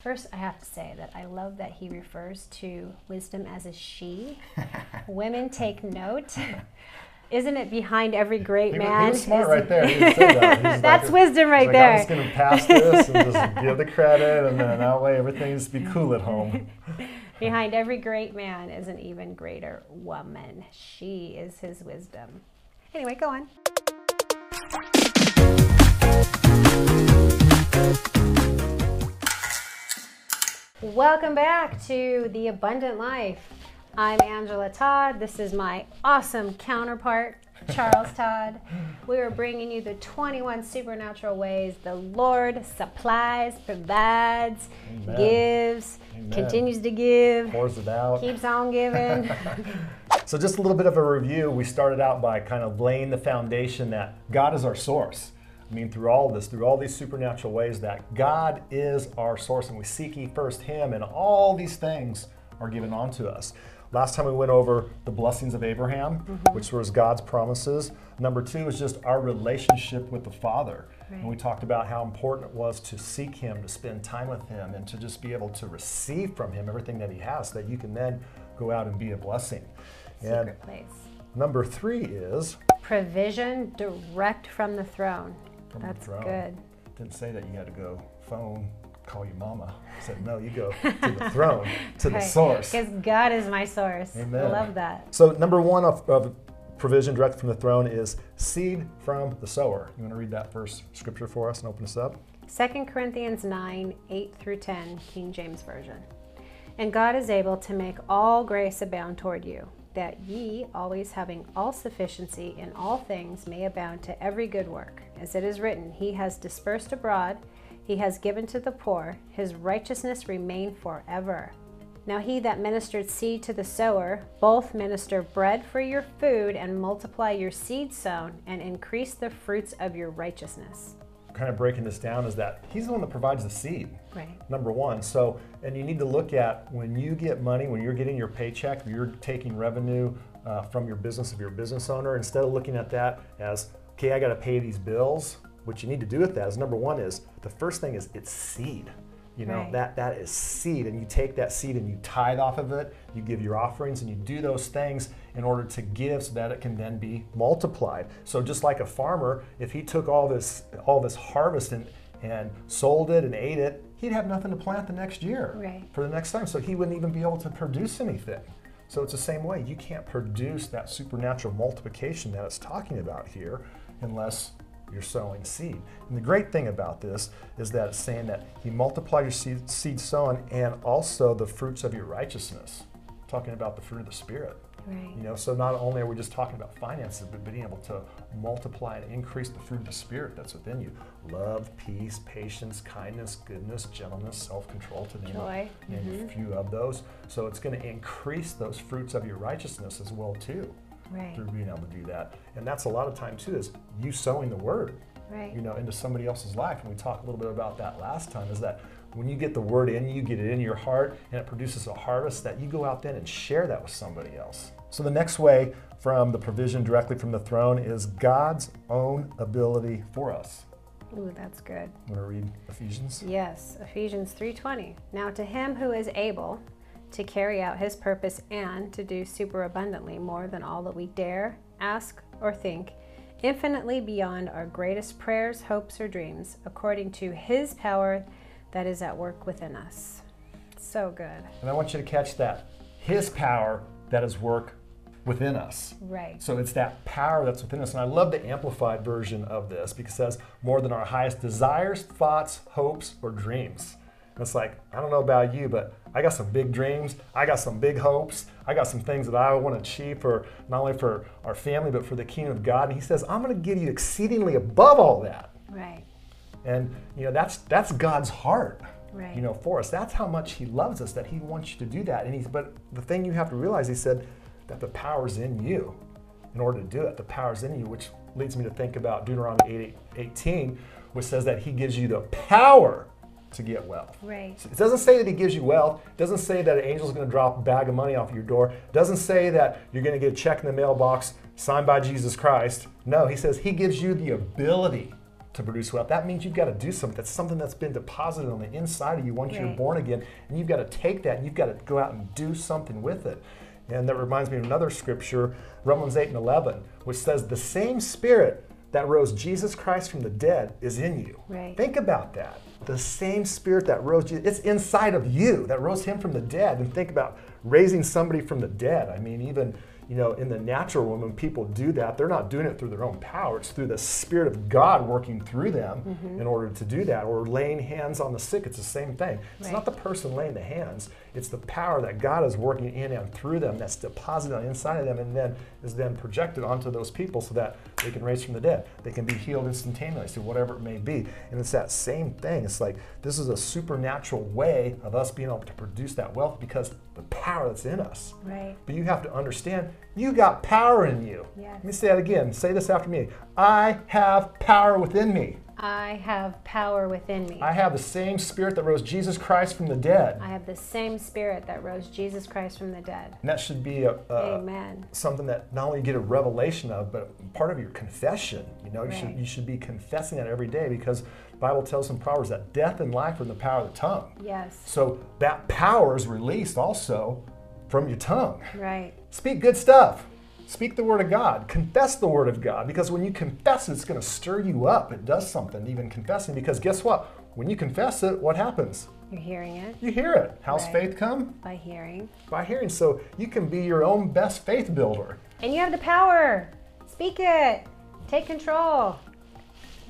First, I have to say that I love that he refers to wisdom as a she. Women take note. Isn't it behind every great He, man? he was smart right there. He said that. That's like, wisdom right like, there. I'm just going to pass this and just give the credit, and then that way everything just be cool at home. Behind every great man is an even greater woman. She is his wisdom. Anyway, go on. Welcome back to The Abundant Life. I'm Angela Todd. This is my awesome counterpart, Charles Todd. We are bringing you the 21 supernatural ways the Lord supplies, provides, Amen. gives, Amen. continues to give, Pours it out. keeps on giving. So, just a little bit of a review. We started out by kind of laying the foundation that God is our source. I mean, through all of this, through all these supernatural ways, that God is our source, and we seek ye first Him, and all these things are given unto us. Last time we went over the blessings of Abraham, mm-hmm. which was God's promises. Number two is just our relationship with the Father. And we talked about how important it was to seek Him, to spend time with Him, and to just be able to receive from Him everything that He has, so that you can then go out and be a blessing. And Secret place. number three is Provision direct from the throne. From the That's throne. good. didn't say that you had to go phone, call your mama. It said no, you go to the throne, to the source. Because God is my source. Amen. I love that. So number one of, of provision direct from the throne is seed from the sower. You want to read that first scripture for us and open us up? 2 Corinthians 9 8 through 10, King James Version. And God is able to make all grace abound toward you, that ye, always having all sufficiency in all things, may abound to every good work. As it is written, He has dispersed abroad, He has given to the poor, His righteousness remain forever. Now he that ministered seed to the sower, both minister bread for your food, and multiply your seed sown, and increase the fruits of your righteousness. Kind of breaking this down is that he's the one that provides the seed. Right. number one. So, and you need to look at when you get money, when you're getting your paycheck, you're taking revenue uh, from your business if you're a business owner, instead of looking at that as, okay, I got to pay these bills. What you need to do with that is number one is the first thing is it's seed. You know Right. that that is seed, and you take that seed and you tithe off of it. You give your offerings, and you do those things in order to give, so that it can then be multiplied. So just like a farmer, if he took all this all this harvest and and sold it and ate it, he'd have nothing to plant the next year Right. for the next time. So he wouldn't even be able to produce anything. So it's the same way. You can't produce that supernatural multiplication that it's talking about here unless you're sowing seed. And the great thing about this is that it's saying that he multiplied your seed, seed sown and also the fruits of your righteousness. Talking about the fruit of the Spirit. Right. You know, so not only are we just talking about finances, but being able to multiply and increase the fruit of the Spirit that's within you love, peace, patience, kindness, goodness, gentleness, self control, to name, Joy. A, name a mm-hmm. few of those. So it's going to increase those fruits of your righteousness as well, too, Right. through being able to do that. And that's a lot of time, too, is you sowing the word Right. you know, into somebody else's life. And we talked a little bit about that last time is that when you get the word in you, get it in your heart, and it produces a harvest that you go out then and share that with somebody else. So the next way from the provision directly from the throne is God's own ability for us. Ooh, that's good. Want to read Ephesians? Yes, Ephesians 3:20. Now to him who is able to carry out his purpose and to do superabundantly more than all that we dare, ask, or think, infinitely beyond our greatest prayers, hopes, or dreams, according to his power that is at work within us. So good. And I want you to catch that. His power that is work within us. Right. So it's that power that's within us. And I love the amplified version of this because it says more than our highest desires, thoughts, hopes, or dreams. And it's like, I don't know about you, but I got some big dreams. I got some big hopes. I got some things that I want to achieve for not only for our family, but for the kingdom of God. And he says, I'm going to give you exceedingly above all that. Right. And you know, that's that's God's heart. Right. You know, for us. That's how much he loves us, that he wants you to do that. And he's but the thing you have to realize, he said, that the power's in you in order to do it. The power's in you, which leads me to think about Deuteronomy 8, 18, which says that he gives you the power to get wealth. Right. It doesn't say that he gives you wealth. It doesn't say that an angel's going to drop a bag of money off your door. It doesn't say that you're going to get a check in the mailbox signed by Jesus Christ. No, he says he gives you the ability to produce wealth. That means you've got to do something. That's something that's been deposited on the inside of you once you're born again. And you've got to take that and you've got to go out and do something with it. And that reminds me of another scripture, Romans 8 and 11, which says, The same spirit that rose Jesus Christ from the dead is in you. Right. Think about that. The same spirit that rose Jesus, it's inside of you that rose him from the dead. And think about raising somebody from the dead. I mean, even you know, in the natural realm, when people do that, they're not doing it through their own power. It's through the Spirit of God working through them Mm-hmm. in order to do that. Or laying hands on the sick, it's the same thing. It's Right. not the person laying the hands, it's the power that God is working in and through them that's deposited on the inside of them and then is then projected onto those people so that they can raise from the dead. They can be healed instantaneously, whatever it may be. And it's that same thing. It's like this is a supernatural way of us being able to produce that wealth because the power that's in us. Right. But you have to understand you got power in you. Yes. Let me say that again. Say this after me. I have power within me. I have power within me. I have the same spirit that rose Jesus Christ from the dead. I have the same spirit that rose Jesus Christ from the dead. And that should be a, a, Amen. something that not only you get a revelation of, but part of your confession. You know, you should you should be confessing that every day because the Bible tells in Proverbs that death and life are in the power of the tongue. Yes. So that power is released also from your tongue. Right. Speak good stuff. Speak the word of God. Confess the word of God because when you confess it, it's going to stir you up. It does something, even confessing, because guess what? When you confess it, what happens? You're hearing it You hear it. How's Right. faith come? by hearing. By hearing. So you can be your own best faith builder. And you have the power. Speak it. Take control.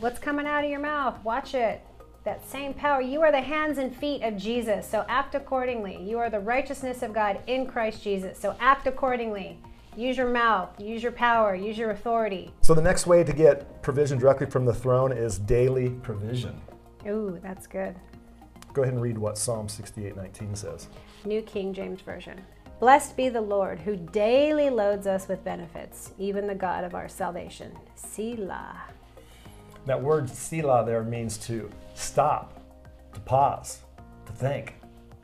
What's coming out of your mouth? Watch it. That same power. You are the hands and feet of Jesus. So act accordingly. You are the righteousness of God in Christ Jesus. So act accordingly. Use your mouth. Use your power. Use your authority. So the next way to get provision directly from the throne is daily provision. Ooh, that's good. Go ahead and read what Psalm 68:19 says. New King James Version. Blessed be the Lord who daily loads us with benefits, even the God of our salvation. Selah. That word Selah there means to stop, to pause, to think,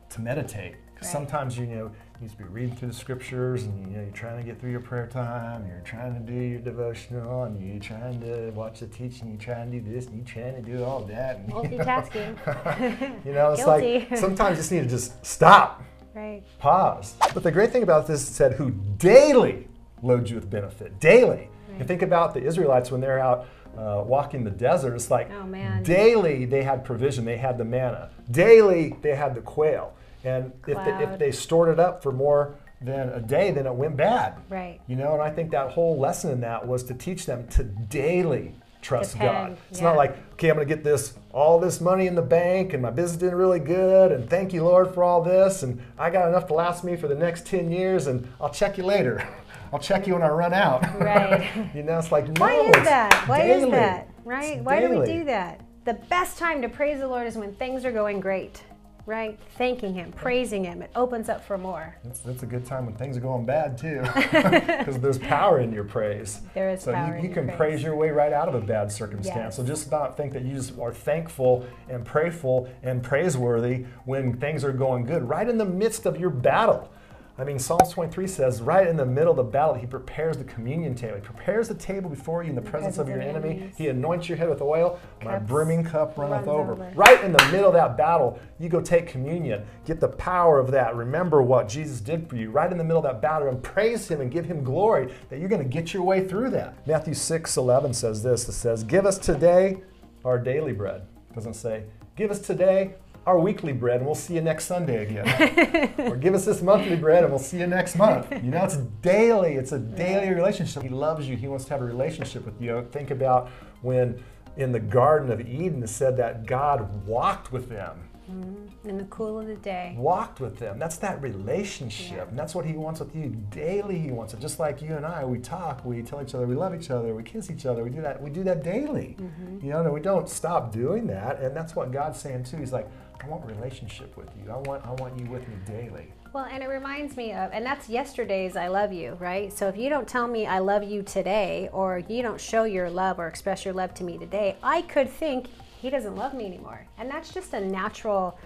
to meditate. 'Cause Right. sometimes you know you need to be reading through the scriptures and you know you're trying to get through your prayer time, you're trying to do your devotional, and you're trying to watch the teaching, you're trying to do this, and you're trying to do all that. And, you know, Multitasking. you know, it's like sometimes you just need to just stop, right. pause. But the great thing about this, said, who daily loads you with benefit. Daily. And Right. think about the Israelites when they're out uh, walking the desert. It's like Oh, daily they had provision. They had the manna. Daily they had the quail. And if they, if they stored it up for more than a day, then it went bad. Right. You know, and I think that whole lesson in that was to teach them to daily trust God. It's yeah. not like, okay, I'm going to get this all this money in the bank and my business did really good and thank you Lord for all this and I got enough to last me for the next 10 years and I'll check you later. I'll check you when I run out. Right. you know, it's like no, Why is that? Why is that? Right? It's Why do we do that? The best time to praise the Lord is when things are going great. Right? Thanking Him, praising Him. It opens up for more. That's, that's a good time when things are going bad too, because there's power in your praise. There is so power you, you your can praise. praise your way right out of a bad circumstance. Yes. So just not think that you just are thankful and prayerful and praiseworthy when things are going good. Right in the midst of your battle. I mean, Psalms 23 says, right in the middle of the battle, he prepares the communion table. He prepares the table before you in the presence of your enemy. He anoints your head with oil. My brimming cup runneth over. over. Right in the middle of that battle, you go take communion. Get the power of that. Remember what Jesus did for you right in the middle of that battle and praise him and give him glory that you're going to get your way through that. Matthew 6 11 says this it says, Give us today our daily bread. It doesn't say, Give us today our weekly bread and we'll see you next Sunday again. or give us this monthly bread and we'll see you next month. You know, it's daily. It's a daily relationship. He loves you. He wants to have a relationship with you. Think about when in the Garden of Eden it said that God walked with them. In the cool of the day. Walked with them. That's that relationship. Yeah. And that's what he wants with you. Daily he wants it. Just like you and I, we talk, we tell each other we love each other, we kiss each other, we do that. We do that daily. Mm-hmm. You know, and we don't stop doing that. And that's what God's saying too. He's like, I want relationship with you. I want I want you with me daily. Well, and it reminds me of, and that's yesterday's I love you, right? So if you don't tell me I love you today, or you don't show your love or express your love to me today, I could think he doesn't love me anymore. And that's just a natural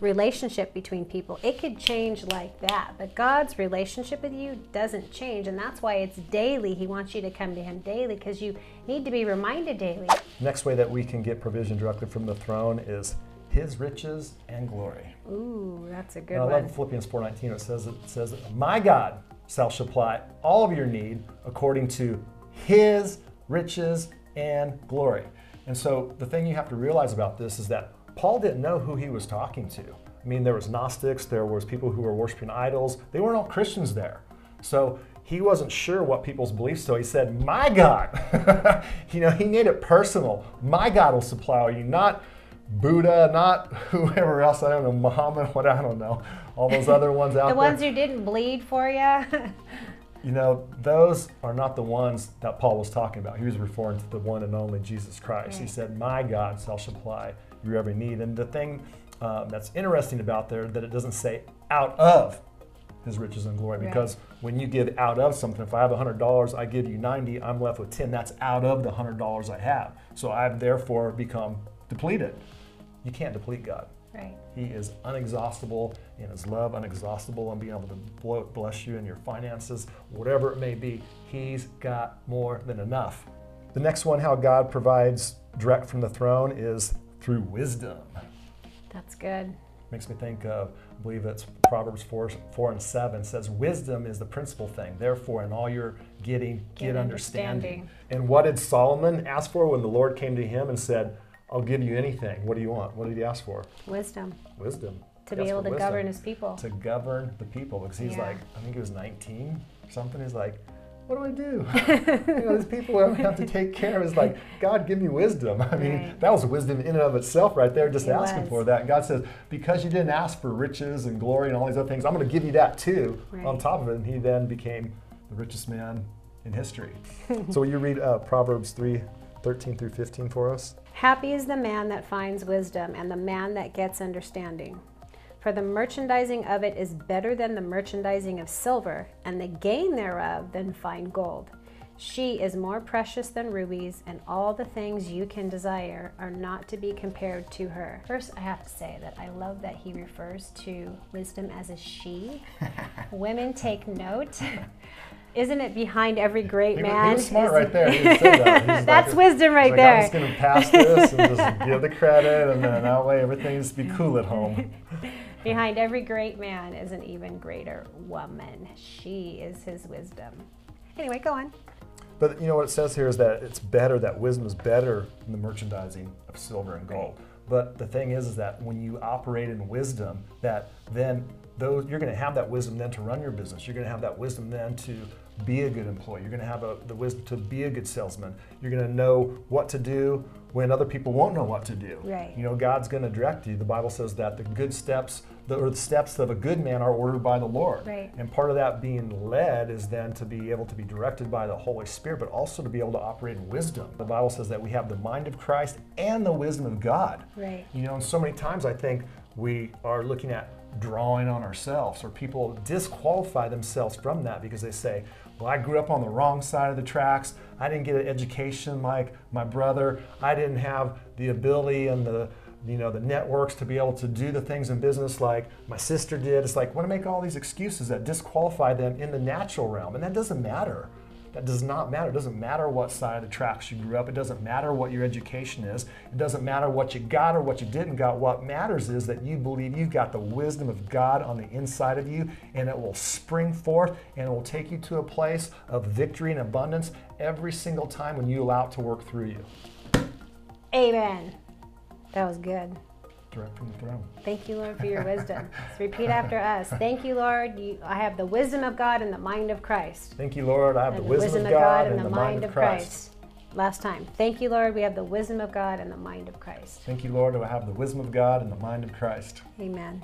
relationship between people, it could change like that. But God's relationship with you doesn't change. And that's why it's daily. He wants you to come to Him daily because you need to be reminded daily. Next way that we can get provision directly from the throne is His riches and glory. Ooh, that's a good Now, I love Philippians 4.19. It says, it says, My God shall supply all of your need according to His riches and glory. And so the thing you have to realize about this is that Paul didn't know who he was talking to. I mean, there was Gnostics, there was people who were worshiping idols. They weren't all Christians there. So he wasn't sure what people's beliefs. So he said, "My God," you know, he made it personal. My God will supply you, not Buddha, not whoever else. I don't know, Muhammad. What I don't know. All those other ones out the there. The ones who didn't bleed for you. You know, those are not the ones that Paul was talking about. He was referring to the one and only Jesus Christ. He said, My God shall supply your every need. And the thing um, that's interesting about there that it doesn't say out of his riches and glory Right. because when you give out of something, if I have $100, I give you 90, I'm left with 10. That's out of the $100 I have. So I've therefore become depleted. You can't deplete God. Right. He is unexhaustible in his love, unexhaustible in being able to bless you in your finances, whatever it may be. He's got more than enough. The next one, how God provides direct from the throne, is through wisdom. That's good. Makes me think of, I believe it's Proverbs 4, 4 and 7 says, Wisdom is the principal thing. Therefore, in all you're getting, get, Get understanding. understanding. And what did Solomon ask for when the Lord came to him and said, I'll give you anything? What do you want? What did he ask for? Wisdom Wisdom. to He be able to wisdom govern his people. to govern the people because he's Yeah. like, I think he was 19 or something. He's like, what do I do? you know, these people I have to take care of. It's like, God, give me wisdom. I mean, Right. that was wisdom in and of itself right there, just It asking was. for that. And God says, because you didn't ask for riches and glory and all these other things, I'm going to give you that too on top of it. And he then became the richest man in history. so you read uh, Proverbs 3, 13 through 15 for us? Happy is the man that finds wisdom and the man that gets understanding. For the merchandising of it is better than the merchandising of silver, and the gain thereof than fine gold. She is more precious than rubies, and all the things you can desire are not to be compared to her. First, I have to say that I love that he refers to wisdom as a she. Women take note. Isn't it behind every great He, man? he was smart right there. That. He's like That's wisdom right like, there. I'm just going to pass this and just give the credit, and then that way everything's be cool at home. Behind every great man is an even greater woman. She is his wisdom. Anyway, go on. But you know what it says here is that it's better that wisdom is better than the merchandising of silver and gold. But the thing is, is that when you operate in wisdom, that then those you're going to have that wisdom then to run your business. You're going to have that wisdom then to be a good employee. You're going to have a, the wisdom to be a good salesman. You're going to know what to do when other people won't know what to do. Right. You know, God's going to direct you. The Bible says that the good steps, the, or the steps of a good man are ordered by the Lord. Right. And part of that being led is then to be able to be directed by the Holy Spirit, but also to be able to operate in wisdom. The Bible says that we have the mind of Christ and the wisdom of God. Right. You know, and so many times I think we are looking at drawing on ourselves, or people disqualify themselves from that because they say, well, I grew up on the wrong side of the tracks. I didn't get an education like my brother. I didn't have the ability and the you know the networks to be able to do the things in business like my sister did. It's like want to make all these excuses that disqualify them in the natural realm, and that doesn't matter. That does not matter. It doesn't matter what side of the tracks you grew up. It doesn't matter what your education is. It doesn't matter what you got or what you didn't got. What matters is that you believe you've got the wisdom of God on the inside of you, and it will spring forth and it will take you to a place of victory and abundance every single time when you allow it to work through you. Amen. That was good. Direct from the throne. Thank you, Lord, for your wisdom. Let's repeat after us. Thank you, Lord. You, I have the wisdom of God and the mind of Christ. Thank you, Lord. I have And the wisdom, of God and the mind of Christ. Christ. Last time. Thank you, Lord. We have the wisdom of God and the mind of Christ. Thank you, Lord. I have the wisdom of God and the mind of Christ. Amen.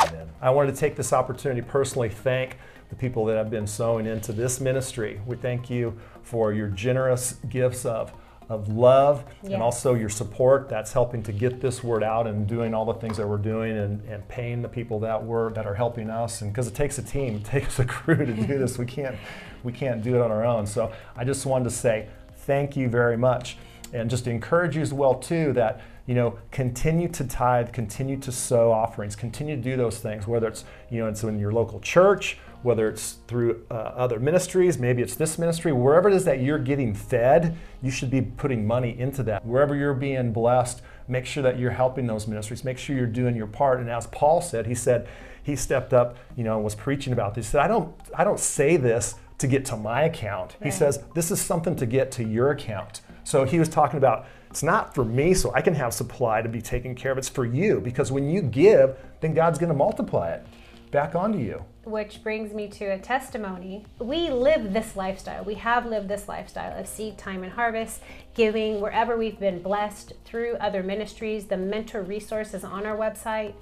Amen. I wanted to take this opportunity to personally thank the people that have been sowing into this ministry. We thank you for your generous gifts of, of love Yes. and also your support that's helping to get this word out and doing all the things that we're doing and, and paying the people that were that are helping us. And because it takes a team it takes a crew to do this. We can't we can't do it on our own. So i just wanted to say thank you very much. And just encourage you as well too that you know, continue to tithe, continue to sow offerings, continue to do those things, whether it's, you know, it's in your local church, whether it's through uh, other ministries, maybe it's this ministry, wherever it is that you're getting fed, you should be putting money into that. Wherever you're being blessed, make sure that you're helping those ministries, make sure you're doing your part. And as Paul said, he said, he stepped up, you know, and was preaching about this. He said, I don't, I don't say this to get to my account. Right. He says, this is something to get to your account. So he was talking about it's not for me so I can have supply to be taken care of. It's for you because when you give, then God's going to multiply it back onto you. Which brings me to a testimony. We live this lifestyle. We have lived this lifestyle of seed time and harvest, giving wherever we've been blessed through other ministries. The mentor resources on our website.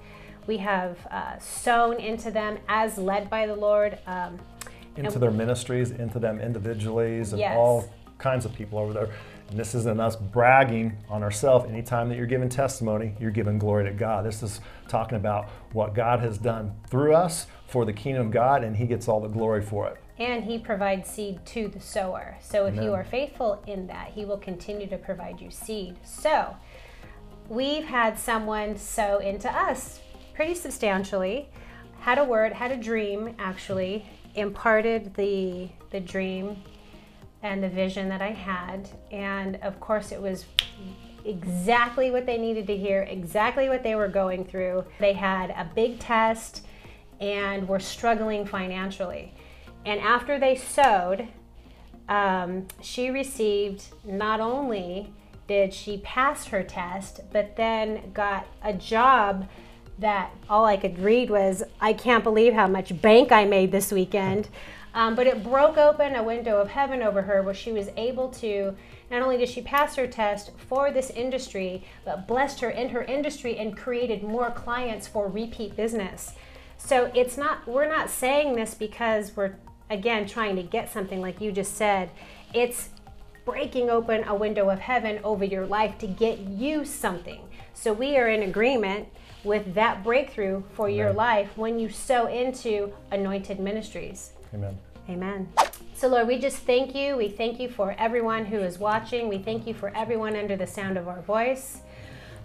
We have uh, sown into them as led by the Lord. Um, into their ministries, into them individuals, and yes. all kinds of people over there. And this isn't us bragging on ourselves. Anytime that you're giving testimony, you're giving glory to God. This is talking about what God has done through us for the kingdom of God, and He gets all the glory for it. And He provides seed to the sower. So if Amen. you are faithful in that, He will continue to provide you seed. So we've had someone sow into us pretty substantially, had a word, had a dream actually, imparted the the dream and the vision that I had. And of course, it was exactly what they needed to hear, exactly what they were going through. They had a big test and were struggling financially. And after they sowed, um, she received not only did she pass her test, but then got a job that all I could read was, I can't believe how much bank I made this weekend. Um, but it broke open a window of heaven over her where she was able to, not only did she pass her test for this industry, but blessed her in her industry and created more clients for repeat business. So it's not, we're not saying this because we're, again, trying to get something like you just said. It's breaking open a window of heaven over your life to get you something. So we are in agreement with that breakthrough for your life when you sow into Anointed Ministries. Amen. Amen. So, Lord, we just thank you. We thank you for everyone who is watching. We thank you for everyone under the sound of our voice.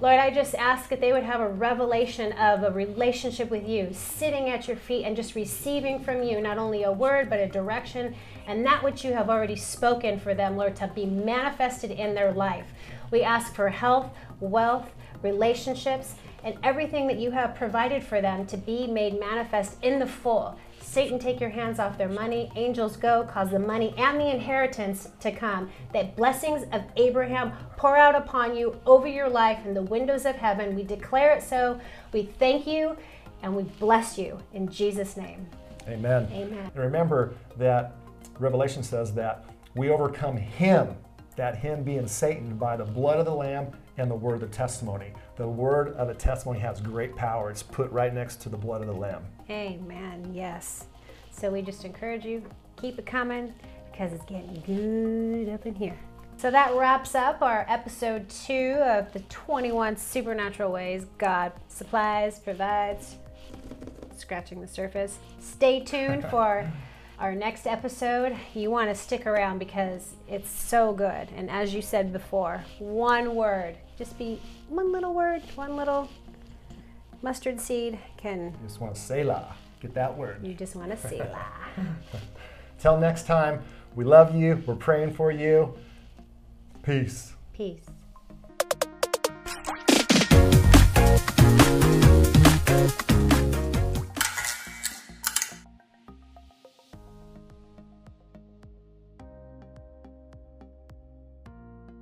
Lord, I just ask that they would have a revelation of a relationship with you, sitting at your feet and just receiving from you not only a word, but a direction and that which you have already spoken for them, Lord, to be manifested in their life. We ask for health, wealth, relationships, and everything that you have provided for them to be made manifest in the full. Satan, take your hands off their money. Angels go, cause the money and the inheritance to come. That blessings of Abraham pour out upon you over your life in the windows of heaven. We declare it so. We thank you and we bless you in Jesus' name. Amen. Amen. And remember that Revelation says that we overcome him, that him being Satan, by the blood of the Lamb and the word of the testimony. The word of the testimony has great power. It's put right next to the blood of the Lamb. Amen. Yes. So we just encourage you, keep it coming because it's getting good up in here. So that wraps up our episode two of the 21 supernatural ways God supplies, provides, scratching the surface. Stay tuned for our next episode. You want to stick around because it's so good. And as you said before, one word, just be one little word, one little mustard seed can. You just want to Selah. Get that word. You just want to Selah. Till next time, we love you. We're praying for you. Peace. Peace.